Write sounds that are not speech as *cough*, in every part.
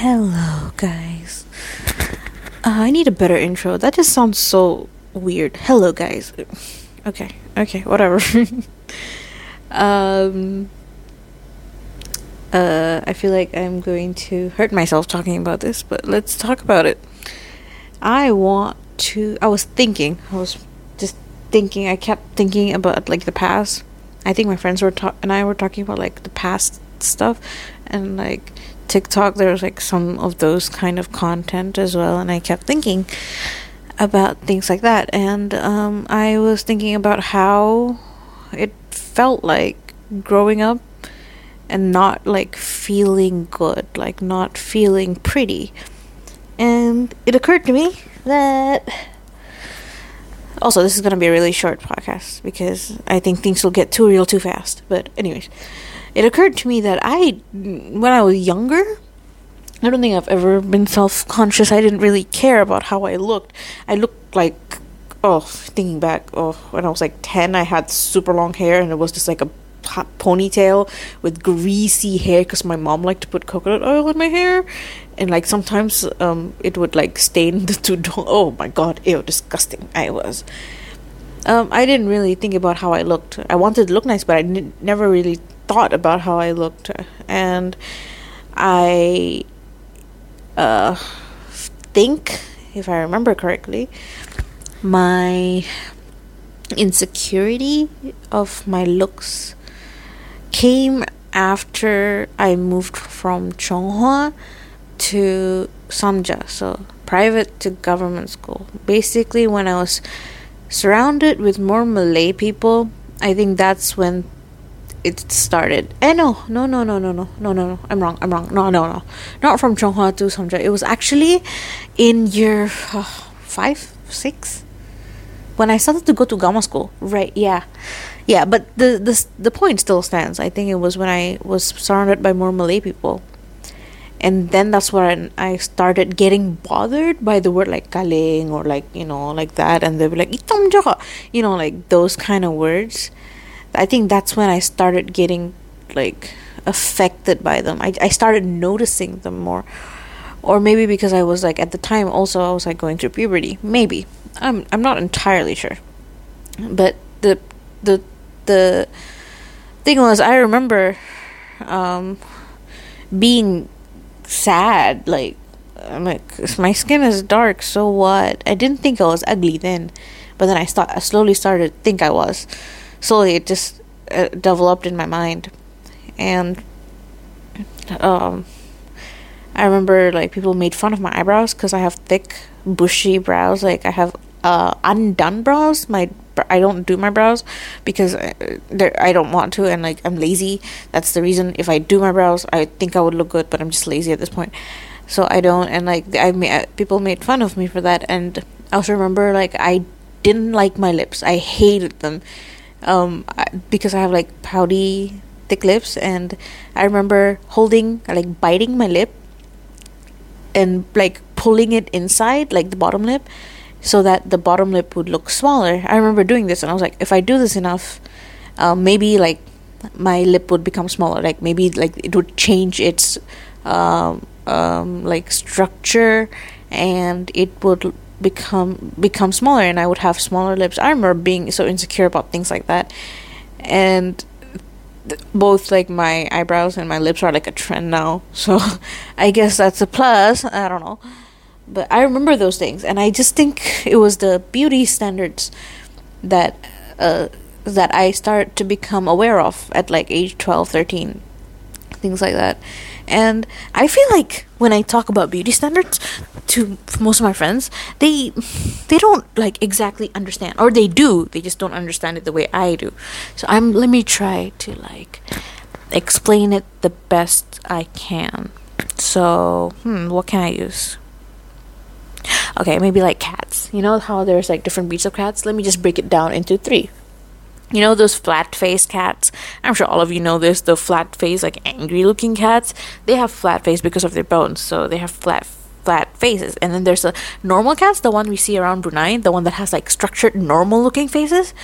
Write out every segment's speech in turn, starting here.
Hello, guys. Uh, I need a better intro. That just sounds so weird. Hello, guys. Okay, okay, whatever. *laughs* um, uh, I feel like I'm going to hurt myself talking about this, but let's talk about it. I want to. I was thinking. I was just thinking. I kept thinking about like the past. I think my friends were ta- and I were talking about like the past stuff, and like TikTok. There was like some of those kind of content as well, and I kept thinking about things like that. And um, I was thinking about how it felt like growing up and not like feeling good, like not feeling pretty. And it occurred to me that also this is going to be a really short podcast because I think things will get too real too fast. But anyways, it occurred to me that I when I was younger, I don't think I've ever been self-conscious. I didn't really care about how I looked. I looked like oh, thinking back, oh, when I was like 10, I had super long hair and it was just like a ponytail with greasy hair because my mom liked to put coconut oil in my hair and like sometimes um it would like stain the two *laughs* do- oh my god ew disgusting i was um i didn't really think about how i looked i wanted to look nice but I n- never really thought about how i looked and i uh think if i remember correctly my insecurity of my looks came after I moved from Chonghua to Samja, so private to government school. Basically, when I was surrounded with more Malay people, I think that's when it started. Eh, no, no, no, no, no, no, no, no, no. I'm wrong. I'm wrong. No, no, no. Not from Chonghua to Samja. It was actually in year uh, five, six, when I started to go to Gamma school. Right? Yeah yeah, but the the the point still stands. I think it was when I was surrounded by more Malay people, and then that's when I started getting bothered by the word like kaling or like you know like that, and they were like itam you know like those kind of words. I think that's when I started getting like affected by them. I I started noticing them more, or maybe because I was like at the time also I was like going through puberty. Maybe I'm I'm not entirely sure, but the the the thing was, I remember um, being sad. Like, I'm like, my skin is dark, so what? I didn't think I was ugly then, but then I start, I slowly started think I was. Slowly, it just uh, developed in my mind, and um, I remember like people made fun of my eyebrows because I have thick, bushy brows. Like I have uh, undone brows. My I don't do my brows because uh, I don't want to and like I'm lazy. That's the reason. If I do my brows, I think I would look good, but I'm just lazy at this point. So I don't. And like I made people made fun of me for that. And I also remember like I didn't like my lips. I hated them um, because I have like pouty thick lips, and I remember holding like biting my lip and like pulling it inside, like the bottom lip so that the bottom lip would look smaller. I remember doing this, and I was like, if I do this enough, um, maybe like my lip would become smaller. Like maybe like it would change its um, um, like structure, and it would become become smaller, and I would have smaller lips. I remember being so insecure about things like that, and th- both like my eyebrows and my lips are like a trend now. *laughs* So I guess that's a plus. I don't know but I remember those things, and I just think it was the beauty standards that uh, that I started to become aware of at like age 12, 13, things like that. And I feel like when I talk about beauty standards to most of my friends, they they don't like exactly understand, or they do, they just don't understand it the way I do. So I'm let me try to like explain it the best I can. So, hmm, what can I use? Okay, maybe like cats. You know how there's like different breeds of cats? Let me just break it down into three. You know those flat faced cats? I'm sure all of you know this. The flat faced, like angry looking cats. They have flat face because of their bones, so they have flat flat faces. And then there's a normal cats, the one we see around Brunei, the one that has like structured normal looking faces.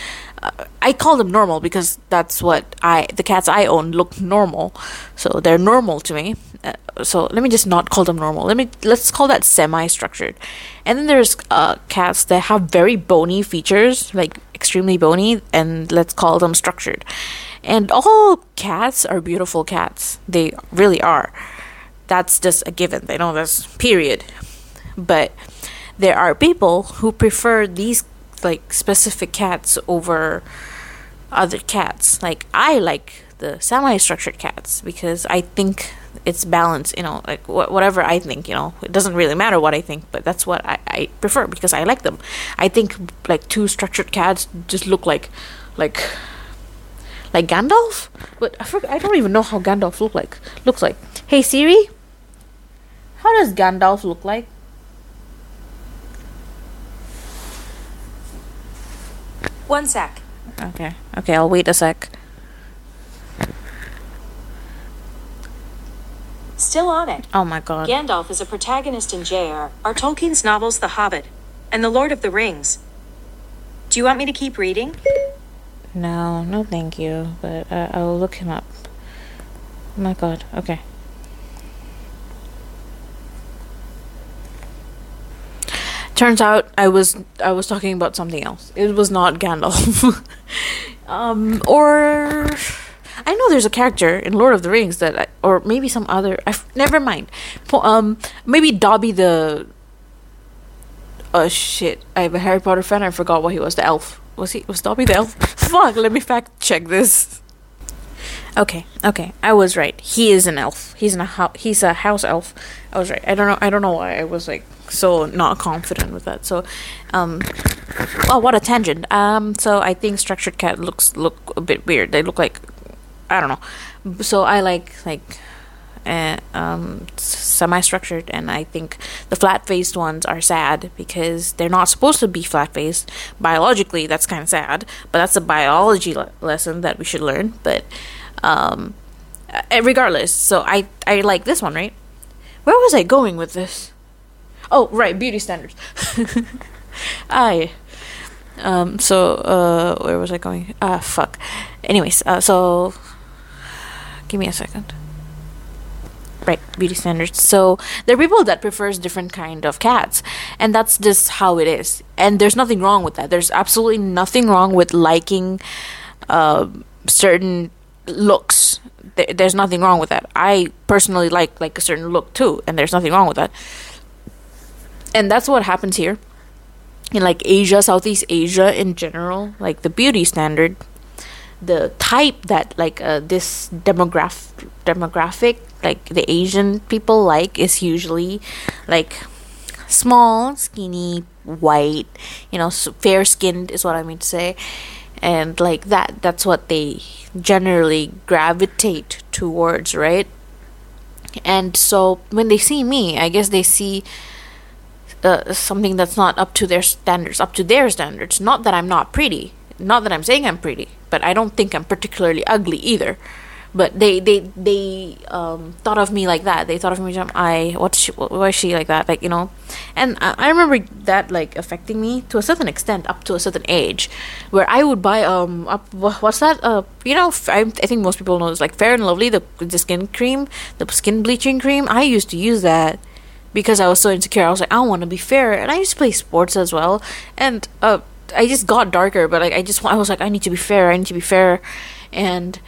Uh, I call them normal because that's what I the cats I own look normal, so they're normal to me. Uh, so let me just not call them normal. Let me let's call that semi-structured. And then there's uh, cats that have very bony features, like extremely bony, and let's call them structured. And all cats are beautiful cats. They really are. That's just a given. They know this. Period. But there are people who prefer these like specific cats over other cats. Like I like the semi-structured cats because I think it's balanced. You know, like wh- whatever I think. You know, it doesn't really matter what I think, but that's what I, I prefer because I like them. I think like two structured cats just look like like like Gandalf. But I I don't even know how Gandalf look like. Looks like. Hey Siri, how does Gandalf look like? One sec. Okay. Okay, I'll wait a sec. Still on it. Oh my god. Gandalf is a protagonist in J.R. R. Tolkien's novels The Hobbit and The Lord of the Rings. Do you want me to keep reading? No, no, thank you. But uh, I'll look him up. Oh my god. Okay. Turns out I was I was talking about something else. It was not Gandalf. *laughs* um, or I know there's a character in Lord of the Rings that, I, or maybe some other. I never mind. Um, maybe Dobby the. Oh shit! I'm a Harry Potter fan. I forgot what he was. The elf was he? Was Dobby the elf? *laughs* Fuck! Let me fact check this. Okay, okay, I was right. He is an elf. He's in a ho- he's a house elf. I was right. I don't know. I don't know why I was like so not confident with that. So, um, oh, what a tangent. Um, so I think structured cat looks look a bit weird. They look like I don't know. So I like like uh, um, semi-structured, and I think the flat-faced ones are sad because they're not supposed to be flat-faced. Biologically, that's kind of sad, but that's a biology le- lesson that we should learn. But um, uh, regardless, so I I like this one, right? Where was I going with this? Oh, right, beauty standards. *laughs* I. Um. So, uh, where was I going? Ah, fuck. Anyways, uh, so give me a second right beauty standards so there are people that prefers different kind of cats and that's just how it is and there's nothing wrong with that there's absolutely nothing wrong with liking uh, certain looks There- there's nothing wrong with that. I personally like like a certain look too and there's nothing wrong with that. And that's what happens here. In like asia southeast asia in general like the beauty standard the type that like uh, this demograph demographic like the asian people like is usually like small skinny white you know fair skinned is what i mean to say and like that that's what they generally gravitate towards right? And so when they see me i guess they see uh, something that's not up to their standards up to their standards. Not that i'm not pretty. Not that i'm saying i'm pretty but i don't think i'm particularly ugly either but they they they um, thought of me like that. They thought of me i what's she she like that? Like you know? And I, I remember that like affecting me to a certain extent up to a certain age where i would buy um up what's that? Uh you know I think most people know it's like fair and lovely the, the skin cream the skin bleaching cream. I used to use that because I was so insecure. I was like, I want to be fair, and I used to play sports as well. And uh, I just got darker, but like I just I was like, I need to be fair. I need to be fair, and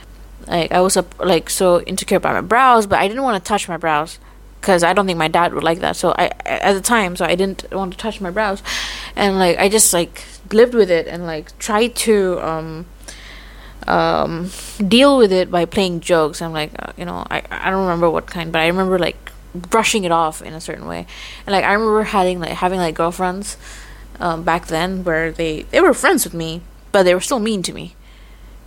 like I was up like so insecure about my brows, but I didn't want to touch my brows because I don't think my dad would like that. So I at the time, so I didn't want to touch my brows, and like I just like lived with it and like tried to um um deal with it by playing jokes. I'm like, uh, you know, I I don't remember what kind, but I remember like brushing it off in a certain way. And like I remember having like having like girlfriends um, back then where they they were friends with me, but they were still mean to me.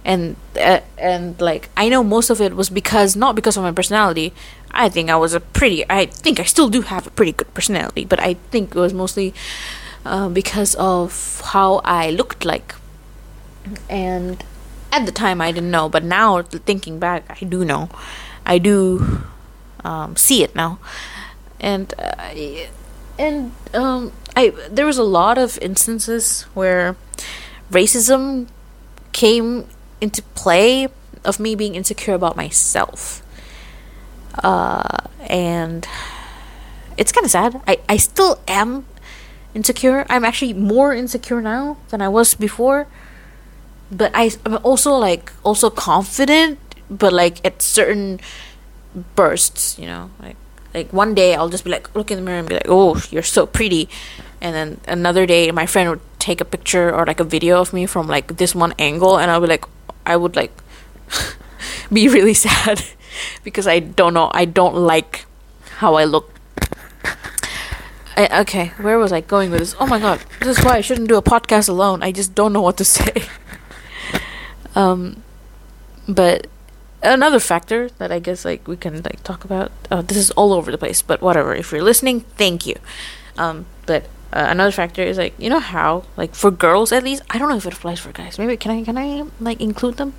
And uh, and like I know most of it was because not because of my personality. I think I was a pretty. I think I still do have a pretty good personality, but I think it was mostly uh, because of how I looked like. And at the time I didn't know, but now thinking back, I do know. I do um, see it now, and uh, and um, I there was a lot of instances where racism came into play of me being insecure about myself. Uh, and it's kind of sad. I, I still am insecure. I'm actually more insecure now than I was before. But I, I'm also like also confident, but like at certain bursts, you know, like like one day I'll just be like look in the mirror and be like, "Oh, you're so pretty," and then another day my friend would take a picture or like a video of me from like this one angle, and I'll be like, I would like *laughs* be really sad *laughs* because I don't know, I don't like how I look. I, okay, where was I going with this? Oh my god, this is why I shouldn't do a podcast alone. I just don't know what to *laughs* say. um, but another factor that I guess like we can like talk about. Uh, this is all over the place, but whatever. If you're listening, thank you. Um, but uh, another factor is like you know how like for girls at least I don't know if it applies for guys. Maybe can I can I like include them?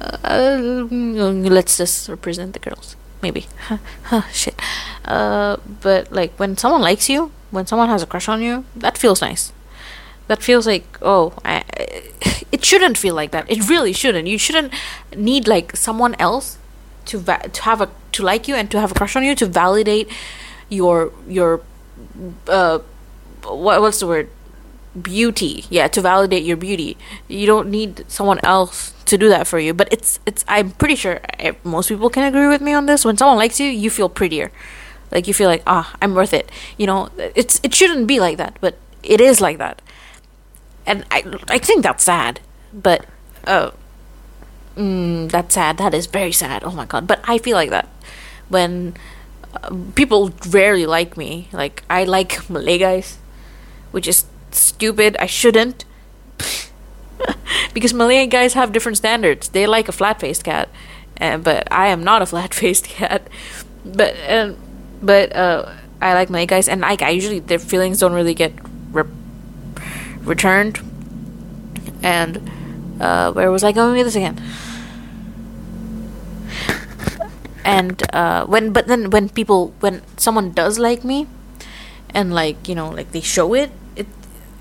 Uh, let's just represent the girls. Maybe. *laughs* Shit. Uh, but like when someone likes you, when someone has a crush on you, that feels nice. That feels like oh, I, *laughs* it shouldn't feel like that. It really shouldn't. You shouldn't need like someone else to va- to have a to like you and to have a crush on you to validate your your uh what what's the word? Beauty. Yeah to validate your beauty. You don't need someone else to do that for you. But it's it's i'm pretty sure most people can agree with me on this. When someone likes you you feel prettier. Like you feel like ah i'm worth it. You know it's it shouldn't be like that but it is like that. And i i think that's sad but uh mm, that's sad. That is very sad. Oh my god. But i feel like that. When people rarely like me. Like I like Malay guys, which is stupid. I shouldn't. *laughs* because Malay guys have different standards. They like a flat-faced cat, uh, but I am not a *laughs* flat-faced cat. But uh, but uh, I like Malay guys, and like I usually their feelings don't really get re- returned. And uh, where was I going with this again? And uh, when but then when people when someone does like me and like you know like they show it it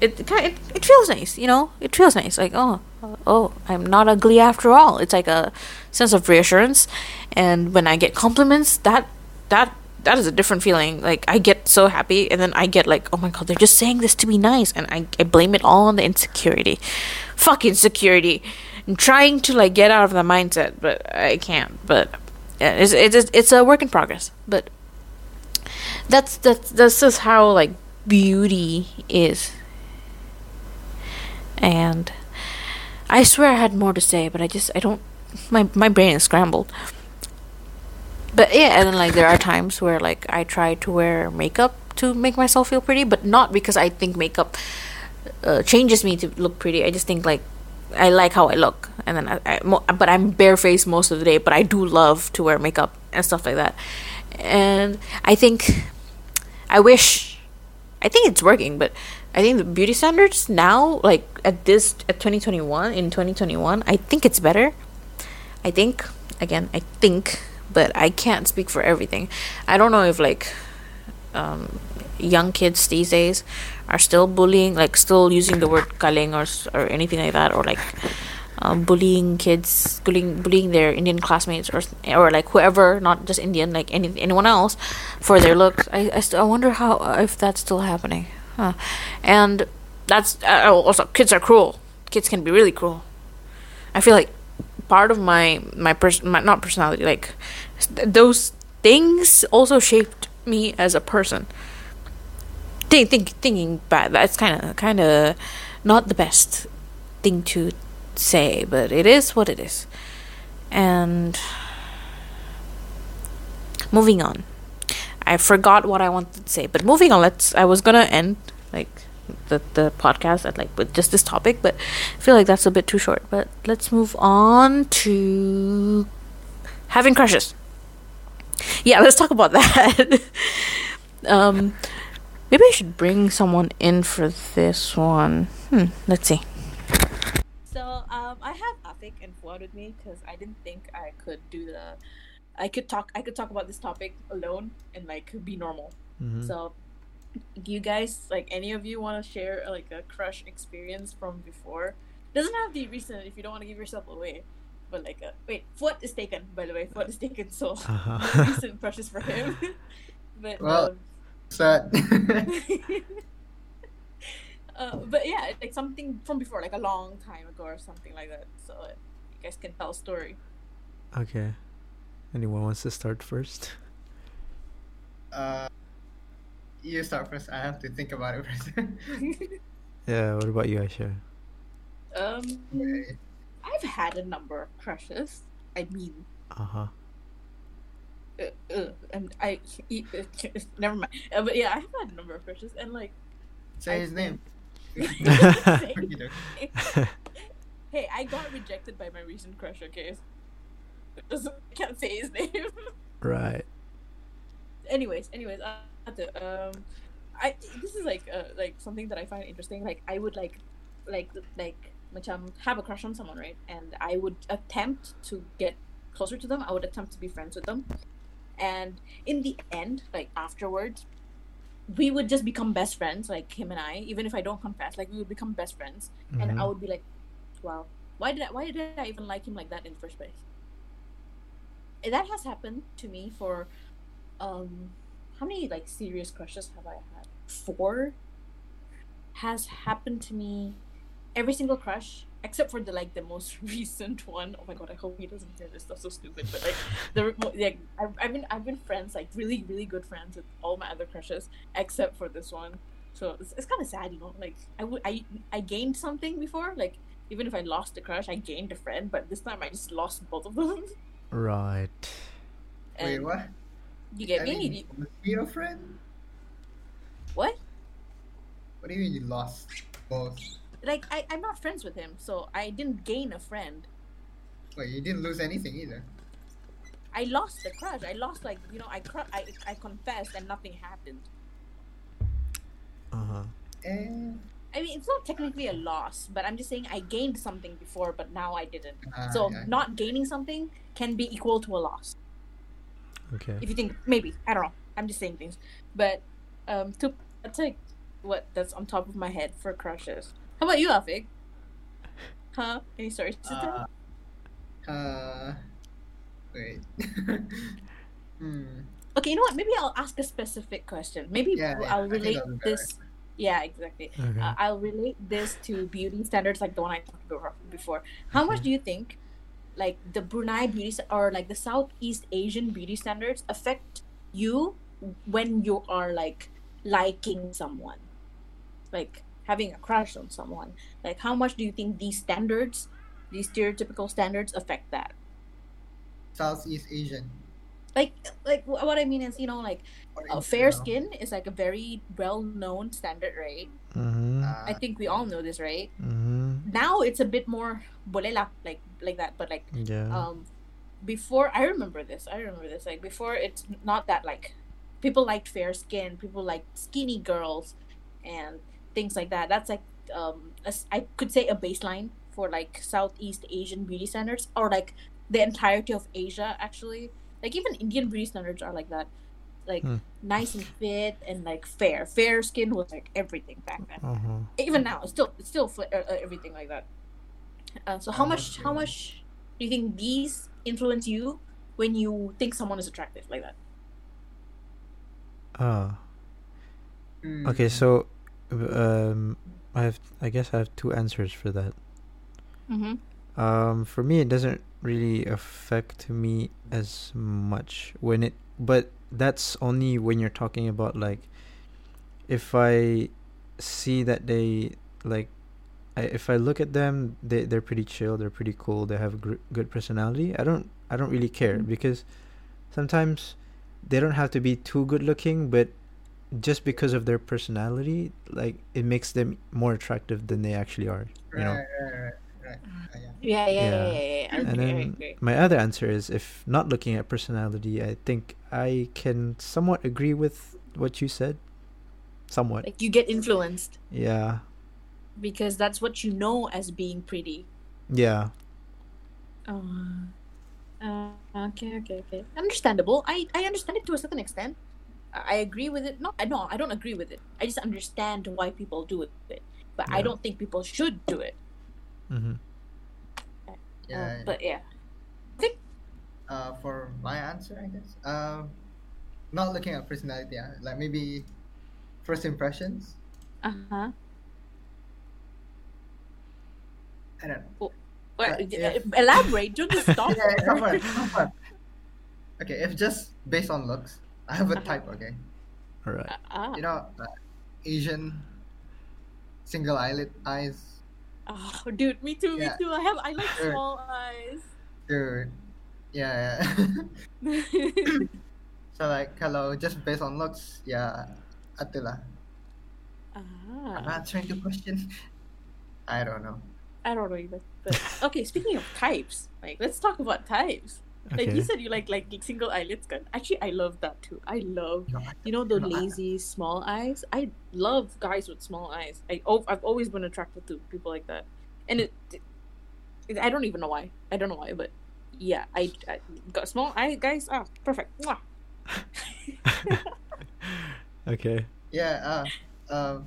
it it, it feels nice you know? It feels nice. Like oh oh i'm not ugly after all. It's like a sense of reassurance. And when i get compliments that that that is a different feeling. Like i get so happy and then i get like oh my god they're just saying this to be nice. And i, I blame it all on the insecurity. Fuck insecurity. I'm trying to like get out of the mindset but i can't. But it's it's it's a work in progress, but that's that's that's just how like beauty is. And I swear I had more to say, but I just I don't my my brain is scrambled. But yeah, and then like there are times where like I try to wear makeup to make myself feel pretty, but not because I think makeup uh, changes me to look pretty. I just think like I like how I look, and then I, I mo- but I'm barefaced most of the day. But I do love to wear makeup and stuff like that, and I think I wish I think it's working, but I think the beauty standards now, like at this at 2021 in 2021, I think it's better. I think again, I think, but I can't speak for everything. I don't know if like um, young kids these days are still bullying, like still using the word kaleng or or anything like that, or like um, bullying kids, bullying bullying their Indian classmates or or like whoever, not just Indian, like any anyone else, for their looks. I I, st- I wonder how if that's still happening, huh? And that's uh, also kids are cruel. Kids can be really cruel. I feel like part of my my person not personality like th- those things also shaped me as a person think, think thinking back, that's kind of kind of not the best thing to say, but it is what it is. And moving on. I forgot what I wanted to say, but moving on. Let's. I was gonna end like the the podcast at like with just this topic, but I feel like that's a bit too short. But let's move on to having crushes. Yeah, let's talk about that. *laughs* um, Maybe I should bring someone in for this one. Hmm, let's see. So, um, I have Afik and Fuad with me because I didn't think I could do the. I could talk. I could talk about this topic alone and like be normal. Mm-hmm. So, do you guys like any of you want to share like a crush experience from before? Doesn't have to be recent if you don't want to give yourself away. But like, a, wait, foot is taken. By the way, foot is taken. So Uh-huh. *laughs* no recent crushes for him. *laughs* *laughs* but Well- um, Sad. *laughs* *laughs* uh, but yeah, like something from before, like a long time ago or something like that. So uh, you guys can tell a story. Okay. Anyone wants to start first? uh, you start first. I have to think about it first. *laughs* Yeah. What about you, Aisha? um, Okay. I've had a number of crushes. I mean, Uh huh. Uh, uh, and I eat. *laughs* never mind. Uh, but yeah, I've had a number of crushes, and like, Say I his name. *laughs* *laughs* hey, I got rejected by my recent crush. Okay, so I can't say his name. right. anyways, anyways, uh, the, um, I this is like uh, like something that I find interesting. Like I would like, like like macam have a crush on someone, right? And I would attempt to get closer to them. I would attempt to be friends with them, and in the end, like afterwards, we would just become best friends. Like him and I, even if I don't confess, like we would become best friends, and I Mhm. would be like, wow, why did I, why did I even like him like that in the first place? And that has happened to me for um how many like serious crushes have I had? Four has happened to me every single crush except for the like the most *laughs* recent one. Oh my god, I hope he doesn't hear this. That's so stupid. But like the like I've, I've been I've been friends like really really good friends with all my other crushes except for this one. So it's, it's kind of sad, you know. Like I would I I gained something before. Like even if I lost a crush, I gained a friend. But this time I just lost both of them. *laughs* Right. Wait, And what? You get I me? mean, You- was he your friend? what? What do you mean you lost both? Like I I'm not friends with him, so I didn't gain a friend. Wait, you didn't lose anything either. I lost the crush. I lost like you know I cr- I I confessed and nothing happened. Uh huh. Eh, I mean it's not technically a loss, but I'm just saying I gained something before, but now I didn't. ah, so yeah. not gaining something can be equal to a loss. Okay. If you think maybe I don't know. I'm just saying things, but um to take what that's on top of my head for crushes. How about you, Afik? Huh? Any stories to tell? Uh, uh, wait. *laughs* hmm. Okay, you know what? Maybe I'll ask a specific question. Maybe Yeah, yeah, I'll I think relate that'll be better. this. Yeah, exactly. Okay. Uh, I'll relate this to beauty standards, like the one I talked about before. How much Okay. do you think, like the Brunei beauty sta- or like the Southeast Asian beauty standards affect you when you are like liking someone, like having a crush on someone? Like, how much do you think these standards, these stereotypical standards, affect that? Southeast Asian. Like, like what I mean is, you know, like Or uh, fair general. skin is like a very well-known standard, right? Mm-hmm. Uh, I think we all know this, right? Mm-hmm. now it's a bit more bolela like like that but like Yeah. um before i remember this i remember this like before it's not that like people liked fair skin people liked skinny girls and things like that that's like um a s- I could say a baseline for like southeast asian beauty standards or like the entirety of asia actually like even indian beauty standards are like that like Hmm. nice and fit and like fair fair skin was like everything back then Uh huh. even now it's still it's still fl- uh, uh, everything like that uh, so how Oh, much how much do you think these influence you when you think someone is attractive like that Ah. hmm. Okay. So, um, I have. I guess I have two answers for that. mm-hmm. Um, for me, it doesn't really affect me as much when it, but that's only when you're talking about like, if I see that they like, I, if I look at them, they they're pretty chill, they're pretty cool, they have a gr- good personality. I don't I don't really care Mhm. because sometimes they don't have to be too good looking, but just because of their personality, like it makes them more attractive than they actually are. You know. Right, right, right, right. Yeah. yeah yeah yeah Yeah. yeah, yeah, yeah. And then my other answer is if not looking at personality, I think I can somewhat agree with what you said. Somewhat. like you get influenced Yeah. because that's what you know as being pretty Yeah. uh, uh, okay okay okay understandable i i understand it to a certain extent I agree with it. No, I no, I don't agree with it. I just understand why people do it, but I don't think people should do it. Mm-hmm. Yeah. Uh, but yeah, Think uh, for my answer, I guess. Um, not looking at personality, uh, like maybe first impressions. uh huh. I don't know. Well, Uh, yeah. elaborate. Don't just *laughs* stop. Yeah, there. come on, come on. Okay, if just based on looks, I have a Uh-huh. type. Okay, All right. Ah, you know, uh, Asian, single eyelid eyes. Oh, dude, me too. Yeah. Me too. I have. I like Sure. small eyes. Dude, yeah. yeah. *laughs* *laughs* so like, hello, just based on looks, yeah, itulah. I'm ah, answering the question. I don't know. I don't know either. But okay, speaking of types, like let's talk about types. Like you said, you like like single eyelids. Gun. Actually, I love that too. I love You know, I- you know the lazy small eyes. I love guys with small eyes. I oh, I've always been attracted to people like that, and it, it I don't even know why. I don't know why, but yeah, I, I got small eye guys. Ah, perfect. Mwah. *laughs* okay. Yeah. Uh, um.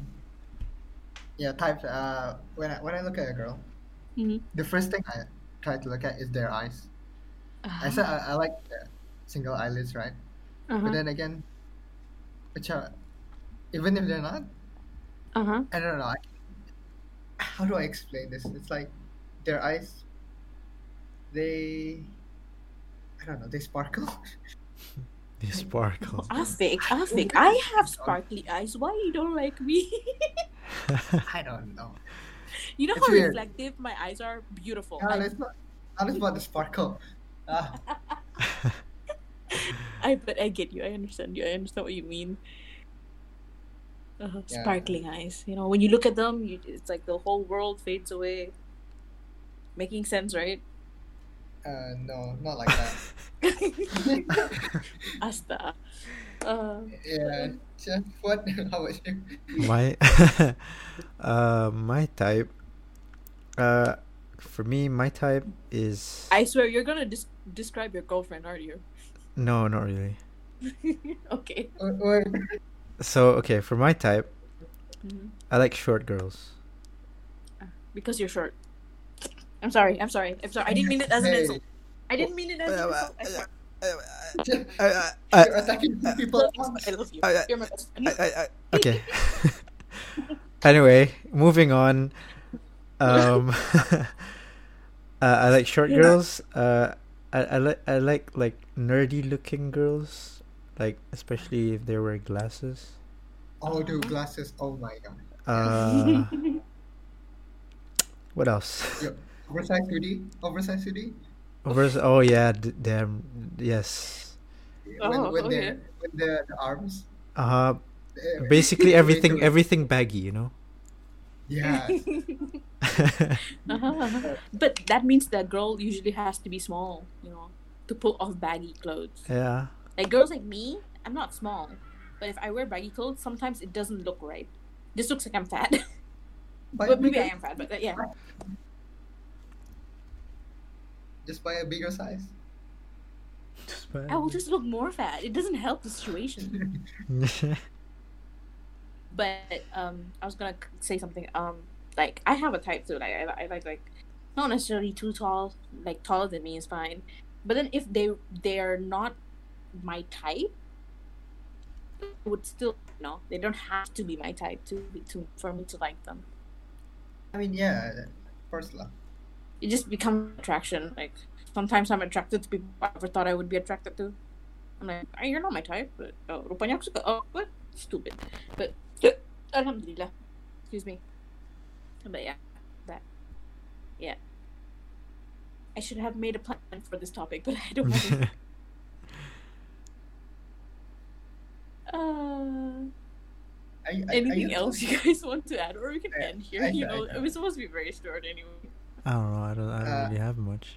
Yeah. Type. Uh. When I when I look at a girl, Mhm. the first thing I try to look at is their eyes. I said I, I like uh, single eyelids, right? Uh But then again, which are, even if they're not, Uh huh. I don't know. I, how do I explain this? It's like their eyes. They. I don't know. They sparkle. *laughs* They sparkle. Afik, Afik, I think I have sparkly eyes. Why you don't like me? *laughs* I don't know. you know It's how weird. reflective my eyes are. Beautiful. No, I, it's not. Not about the sparkle. Ah, *laughs* I but I get you. I understand you. I understand what you mean. Uh, Yeah. Sparkling eyes. You know, when you look at them, you, it's like the whole world fades away. Making sense, right? uh, no, not like that. *laughs* Asta. Uh, yeah. Jeff, what? *laughs* How about you? my uh my type uh for me my type is I swear you're gonna des- describe your girlfriend, aren't you? no not really *laughs* okay. Or, or, so okay for my type Mhm. i like short girls Because you're short. I'm sorry. I'm sorry. I'm sorry. I didn't mean it as an insult. I didn't mean it as an insult. I I, I, you're attacking people. I love you. I- I- You're my best friend. I, I, I, okay *laughs* anyway moving on *laughs* um uh, i like short girls uh I, I like i like like nerdy looking girls like especially if they wear glasses Oh, dude, glasses. Oh my god. uh *laughs* what else *laughs* Yo, oversized hoodie. Oversized hoodie. Overs- oh yeah d- damn yes When Oh, when okay. the when the, the arms. uh eh, basically *laughs* everything everything baggy you know Yeah. Uh-huh, uh-huh. But that means that girl usually has to be small, you know, to pull off baggy clothes. yeah Like girls like me, I'm not small, but if I wear baggy clothes, sometimes it doesn't look right. This looks like I'm fat. Buy *laughs* but maybe bigger- I am fat, but uh, yeah. Just buy a bigger size. I will just look more fat. It doesn't help the situation. *laughs* But um, I was gonna say something. Um, like I have a type too. Like I, I like like not necessarily too tall. Like taller than me is fine. But then if they they are not my type, I would still no. They don't have to be my type to to for me to like them. I mean, yeah. First love. It just becomes attraction. Like sometimes I'm attracted to people I never thought I would be attracted to. I'm like, "Ah, you're not my type. But oh, rupanya aku suka. Oh, what? Stupid. But alhamdulillah. Excuse me. But yeah, that. Yeah. I should have made a plan for this topic, but *laughs* I don't have. *laughs* Uh, Are, you- are, anything are you else you *laughs* guys want to add, or we can I- end here? I- You I- know, it was supposed to be very short anyway. I don't know. I don't. I don't Uh, really have much.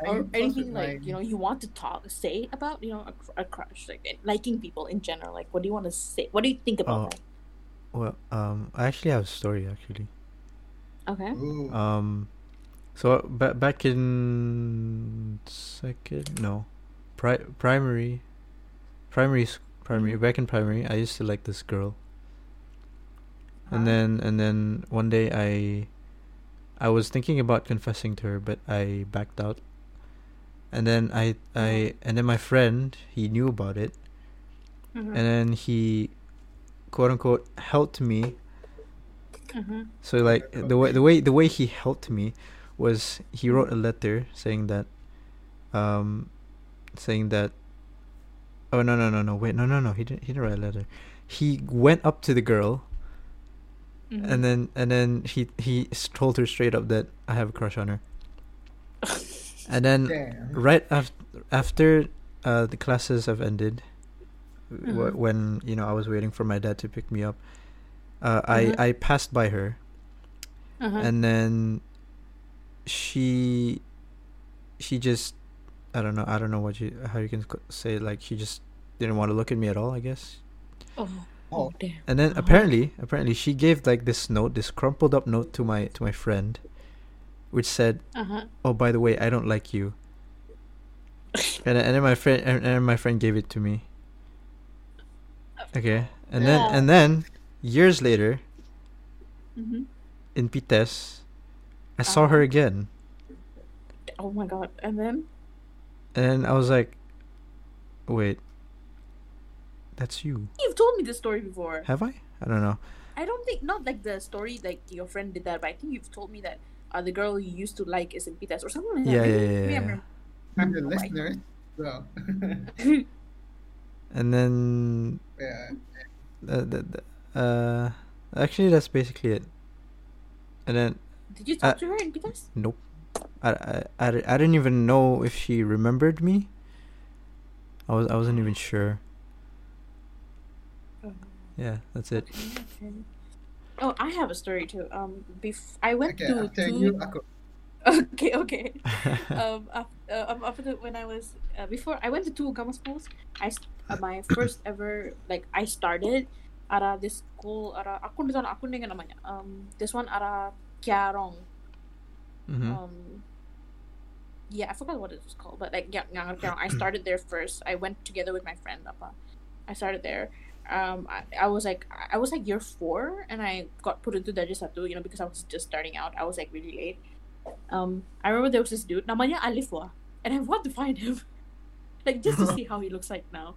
or anything like my- you know you want to talk say about you know a, a crush like liking people in general like what do you want to say what do you think Oh. about that well, um, I actually have a story actually. okay Ooh. Um, so ba- back in second, no, pri- primary, primary s- primary back in primary I used to like this girl. And then and then one day I I was thinking about confessing to her but I backed out. And then I I and then my friend, he knew about it Mhm. and then he quote unquote helped me Mhm. So like the way the way the way he helped me was he wrote a letter saying that um saying that oh no no no no wait no no no he didn't he didn't write a letter. He went up to the girl Mhm. and then and then he he told her straight up that I have a crush on her. *laughs* and then Damn. right after after uh, the classes have ended w- Mhm. when you know I was waiting for my dad to pick me up uh, I Mhm. I passed by her Uh-huh. and then she she just I don't know I don't know what you how you can say like she just didn't want to look at me at all I guess oh, Oh. oh damn. and then Uh-huh. apparently apparently she gave like this note this crumpled up note to my to my friend which said Uh-huh. oh by the way I don't like you and then, and then my friend and, and then my friend gave it to me okay and then Yeah. and then years later Mhm. in Pites I saw her Uh-huh. again Oh my god. And then and I was like wait that's you you've told me this story before. have I I don't know I don't think not like the story like your friend did that, but I think you've told me that uh, the girl you used to like is in Pitas or something like Yeah, that. yeah, Maybe- yeah, yeah. I'm I'm the listener. So rem- *laughs* *laughs* and then yeah. uh, the, the, uh actually that's basically it and then Did you talk Uh, to her in Pitas? nope I, I, I, I didn't even know if she remembered me I was I wasn't even sure yeah that's it Oh, I have a story too. Um, bef- I went Okay, to after two. you, aku. *laughs* Okay, okay. *laughs* um, af- uh, um, after the, when I was uh, before I went to two Gama schools. I uh, my first ever like I started ara this school ara aku di sana aku dengan namanya. Um this one ara Kiarong. Hmm um yeah I forgot what it was called but like yeah Kiarong I started there first. I went together with my friend apa. I started there. Um I, I was like I was like year four and I got put into Darjah Satu you know because I was just starting out. I was like really late um I remember there was this dude namanya Alif wah and I want to find him. *laughs* Like just to see how he looks like now.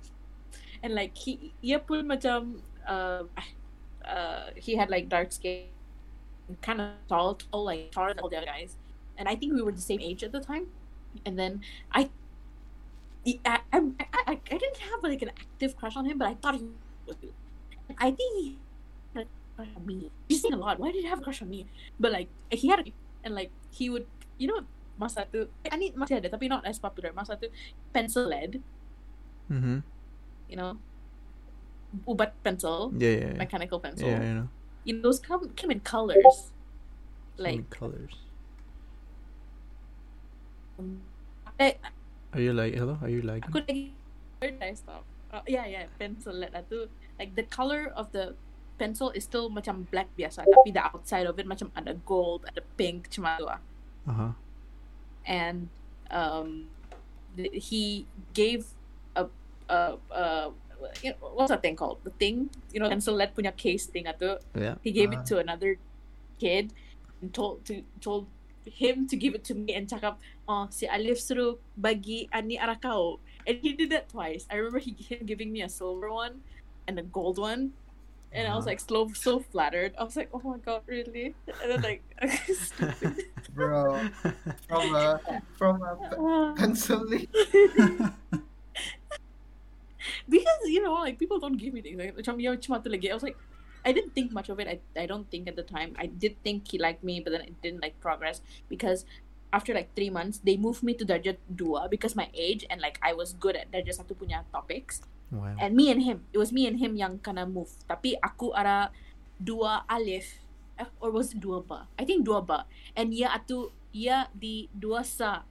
And like he ia pun macam uh, uh he had like dark skin. Kind of tall tall like taller than all the other guys. And I think we were the same age at the time. And then I I, I, I, I didn't have like an active crush on him but I thought he was good. I think he had a crush on me. He's saying a lot. Why did he have a crush on me? But like he had a, and like he would you know masa tu I need masih ada tapi not as popular. Masa tu pencil lead mm-hmm. you know ubat pencil yeah yeah yeah, mechanical pencil. yeah you know. You know those come come in colors. Like many colors. um, I, are you like hello? Are you like aku lagi where did I stop uh, yeah yeah pencil lead. Tu like the color of the pencil is still macam black biasa tapi the outside of it macam ada gold ada pink cuma tu lah uh-huh and um, he gave a, a, a you know, what's that thing called? The thing, you know, pencil lead punya case thing atu. yeah He gave Ah. it to another kid and told to told him to give it to me and cakap, oh si Alif suruh bagi ani arah kau. And he did that twice. I remember he him giving me a silver one and a gold one. And I was Uh-huh. like so so flattered. I was like, oh my god, really? And then like *laughs* *laughs* stupid. Bro, from a from a pe- Ah. pencil lead. because you know like people don't give me things like macam yang cuma I was like I didn't think much of it I, I don't think at the time I did think he liked me but then it didn't like progress because after like three months they moved me to Darjah 2 because my age and like I was good at Darjah 1 punya topics wow. And me and him it was me and him yang kena move. Tapi aku ara dua alif eh, or was it dua ba? I think dua ba. And ia atu ia di dua sa.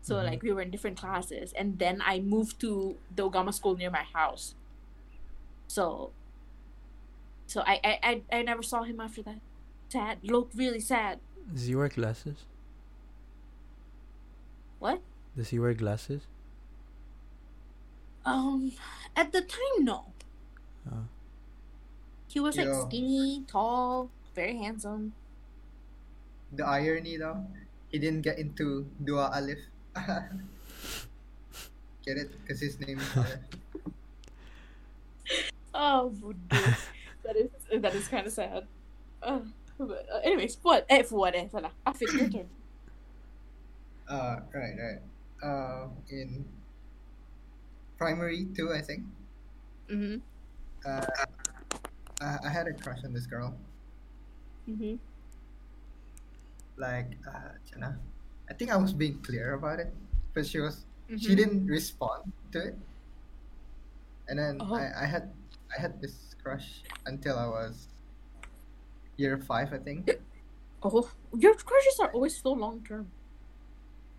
So Mhm. like we were in different classes. And then I moved to the Ugama school near my house. So so I I I, I never saw him after that. Sad. Looked really sad. Does he wear glasses? What? Does he wear glasses Um, at the time, no. Oh. He was like Yo. skinny, tall, very handsome. The irony though, he didn't get into Dua Alif. *laughs* get it? Because his name is *laughs* Oh, Buddha. that is that is kind of sad. Uh, but, uh, anyways, what? Eh, what? Eh, salah. Afik, your turn. Uh, right, right. Uh, in primary two, I think. Mm-hmm. Uh, I, I had a crush on this girl. Mm-hmm. Like, uh, Jana, I think I was being clear about it, but she was she Mhm. didn't respond to it. And then Oh. I, I had I had this crush until I was year five, I think. Oh, your crushes are always so long term.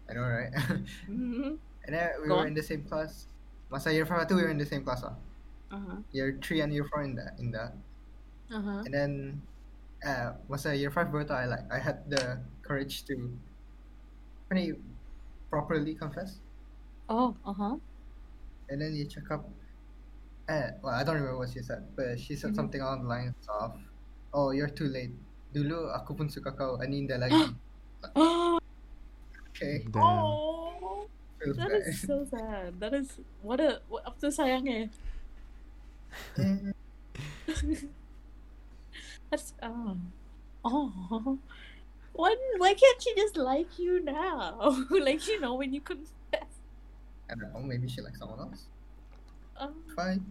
I know, right? *laughs* Mm-hmm. and then we Go were on. in the same class. Masa year five, two, we were in the same class. ah. Uh-huh. Year three and year four in the in the Uh-huh. and then uh masa year five baru I like I had the courage to pretty properly confess. Oh, uh-huh. And then you check up eh, well I don't remember what she said, but she said Mhm. something along the lines of Oh, you're too late. Dulu aku pun suka kau, Aninda lagi. *gasps* Okay, Damn. oh, feels that bad. is so sad. That is what a what to sayang. Eh, *laughs* That's oh, oh. Why why can't she just like you now? *laughs* like you know when you confess. I don't know, maybe she likes someone else. Um, Fine.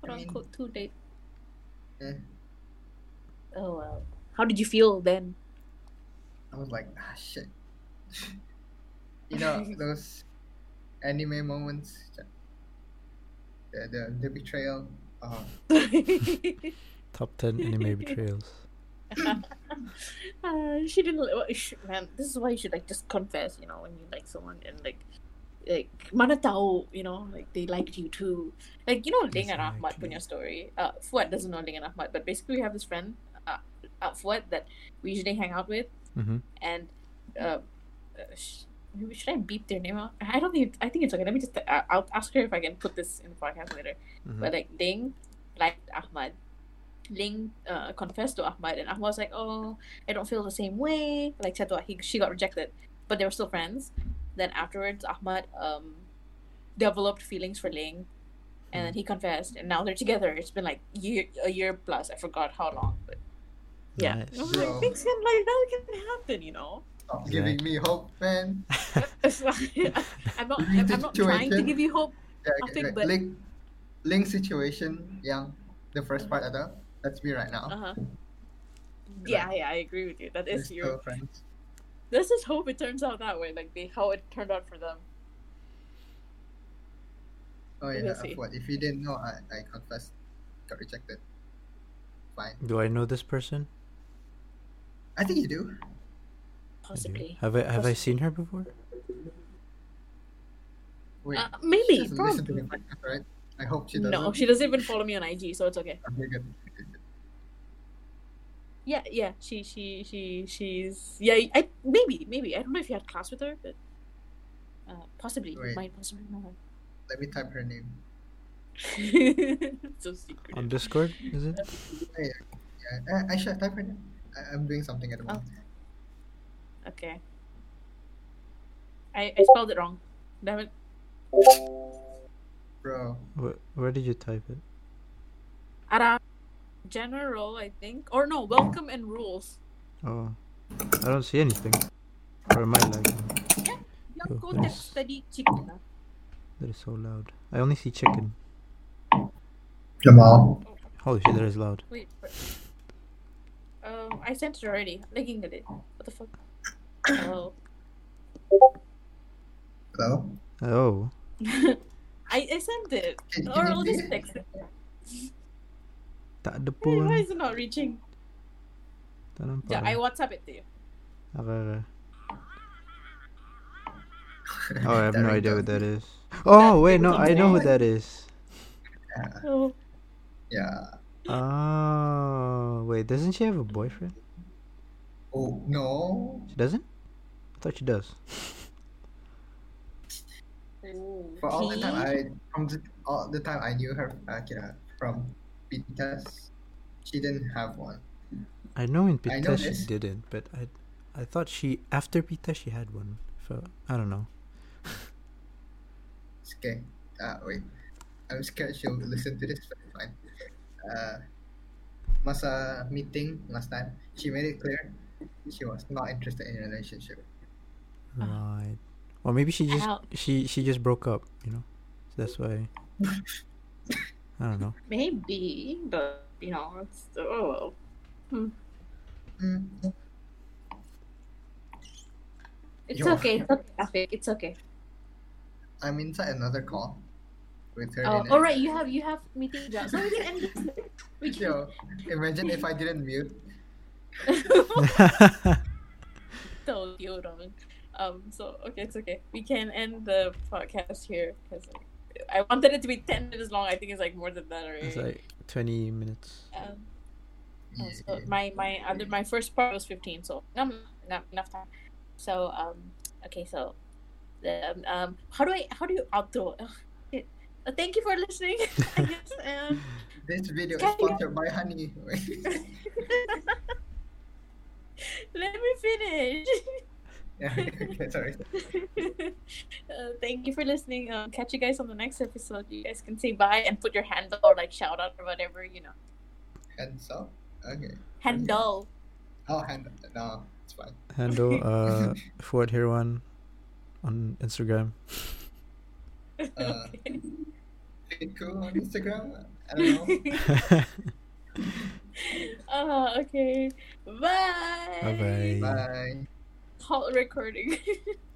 quote I mean- unquote too late. Eh, Oh well. How did you feel then? I was like, ah shit. *laughs* you know, those anime moments the the, the betrayal. Uh, *laughs* Top 10 anime betrayals. *laughs* uh, she didn't. Man, this is why you should like just confess. You know, when you like someone and like, like mana tahu, you know, like they liked you too. Like you know, Ling and Ahmad liked punya story. Uh, Fuad doesn't know Ling and Ahmad, but basically we have this friend, uh, uh Fuad that we usually hang out with, Mm-hmm. and uh, uh, sh- maybe should I beep their name out? I don't think. I think it's okay. Let me just. I- I'll ask her if I can put this in the podcast later. Mhm. But like Ling liked Ahmad. Ling uh, confessed to Ahmad, and Ahmad was like, "Oh, I don't feel the same way." Like said to he she got rejected, but they were still friends. Then afterwards, Ahmad um developed feelings for Ling, and then he confessed, and now they're together. It's been like year a year plus. I forgot how long, but yeah, Nice. I was like, things can like that can happen, you know. Stop giving me hope, man. *laughs* I'm not. I'm, I'm not trying to give you hope. Yeah, I think, okay, but- link link situation yang the first part of ada. That's me right now. Uh huh. Yeah, yeah, I agree with you. That is your still friends. Let's just hope it turns out that way, like they, how it turned out for them. Oh We'll yeah, what if you didn't know? I I confessed, got rejected. Fine. Do I know this person? I think you do. I do. Possibly. Have I have I seen her before? Wait, Uh, maybe. doesn't to Probably. the podcast, right? I hope she doesn't. No, she doesn't even follow me on IG, so it's okay. Okay, good. Yeah, yeah. She, she, she, she's. Yeah, I maybe, maybe. I don't know if you had class with her, but uh, possibly. Wait. might possibly know Let me type her name. *laughs* so secret. On Discord, is it? Yeah, uh, I should type her name. I, I'm doing something at the Oh. Moment. Okay. I, I spelled it wrong. Damn it. Bro, Where, where did you type it? Ara. General, I think. Or no, welcome and rules. Oh, I don't see anything. Or am I lagging? Yang Oh, ko nice. text chicken. ah. That is so loud. I only see chicken. Jamal. Holy shit, that is loud. Wait. but- Um, I sent it already. Looking at it. What the fuck? Oh. Hello. Oh, *laughs* I, I sent it. Can, Or I'll just text it. tak ada Why, why is it not reaching? Tak nampak. Yeah, I WhatsApp it to you. Okay, okay. *laughs* Oh, I have no idea what that is. Oh, wait, no, I know who eh. that is. Yeah. Oh. yeah. Oh, wait, doesn't she have a boyfriend? Oh no. She doesn't? I thought she does. *laughs* For all the time I from the, all the time I knew her, uh, Kira, from Pitas, she didn't have one. I know in I Pita know she this. didn't, but I I thought she after Pita she had one. So I don't know. *laughs* It's okay. Uh, wait. I'm scared she'll listen to this, but it's fine. Uh, masa meeting last time, she made it clear she was not interested in a relationship. Right. Or maybe she just Ow. she she just broke up, you know. That's why. *laughs* I don't know. maybe, but you know, it's oh well. Mm. It's Yo. okay. It's okay. Afik, It's okay. I'm inside another call with her. Oh, all right. You have you have meeting jobs. So we can end this. We *laughs* can. Yo, imagine if I didn't mute. told you wrong. Um. So okay, it's okay. We can end the podcast here because I wanted it to be ten minutes long. I think it's like more than that already. it's like twenty minutes. Um, oh, so my my other my first part was fifteen, so no, not enough time. So um, okay, so um, um how do I how do you outro? Ugh. Uh, thank you for listening. *laughs* I guess. *laughs* Um, This video is Can you- sponsored by Honey. *laughs* let me finish. Yeah, *laughs* okay, sorry. *laughs* uh, thank you for listening. Um, catch you guys on the next episode. You guys can say bye and put your handle or like shout out or whatever you know. Hands up. Okay. Handle. Oh, hand. No, it's fine. Handle uh *laughs* Fuad Hirwan on Instagram. Uh, Okay. Fitco on Instagram. I don't know. Ah, okay. Bye. Bye bye. Bye. Halt recording. *laughs*